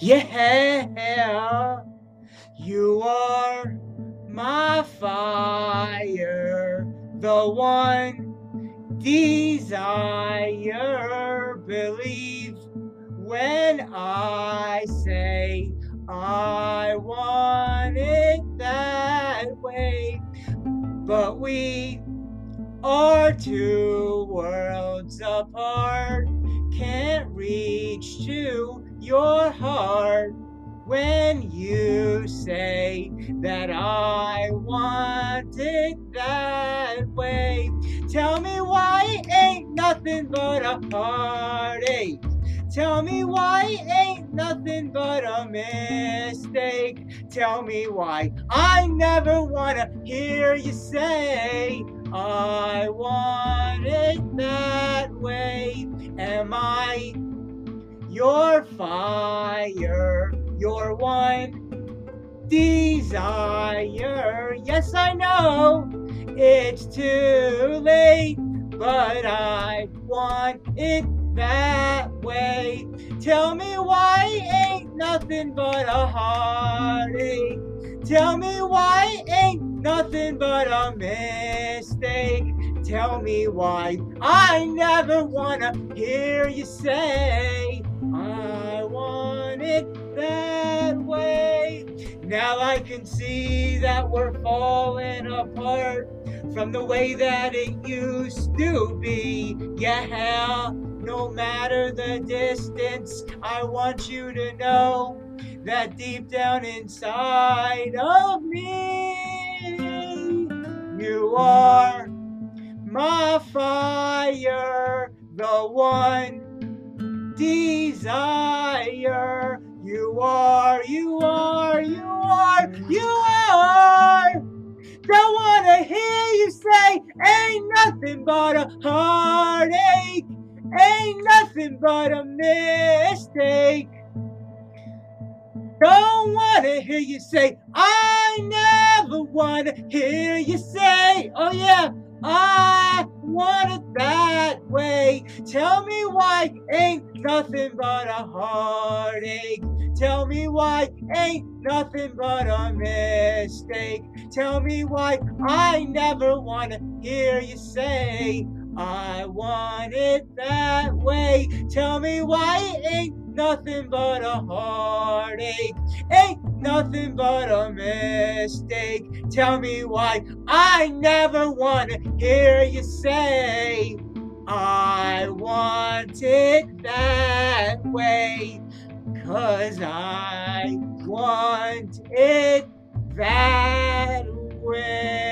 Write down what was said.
Yeah, you are my fire, the one desire. Believe when I say I want it that way, but we are two worlds apart. Can't reach to your heart when you say that I want it that way. Tell me why it ain't nothing but a heartache. Tell me why it ain't nothing but a mistake. Tell me why I never wanna hear you say I want it that way. Am I your fire? Your one desire. Yes, I know it's too late, but I want it that way. Tell me why ain't nothing but a heartache. Tell me why ain't nothing but a mistake. Tell me why I never wanna hear you say I want it that way. Now I can see that we're falling apart from the way that it used to be. Yeah, no matter the distance, I want you to know that deep down inside of me, you are my fire, the one desire. You are, you are, you are, you are. Don't wanna hear you say, ain't nothing but a heartache, ain't nothing but a mistake. Don't wanna hear you say, I never wanna hear you say, oh yeah, I want that way. Tell me why ain't nothing but a heartache. Tell me why ain't nothing but a mistake. Tell me why I never want to hear you say I want it that way. Tell me why ain't nothing but a heartache. Ain't nothing but a mistake. Tell me why I never want to hear you say I want it that way. Cause I want it that way.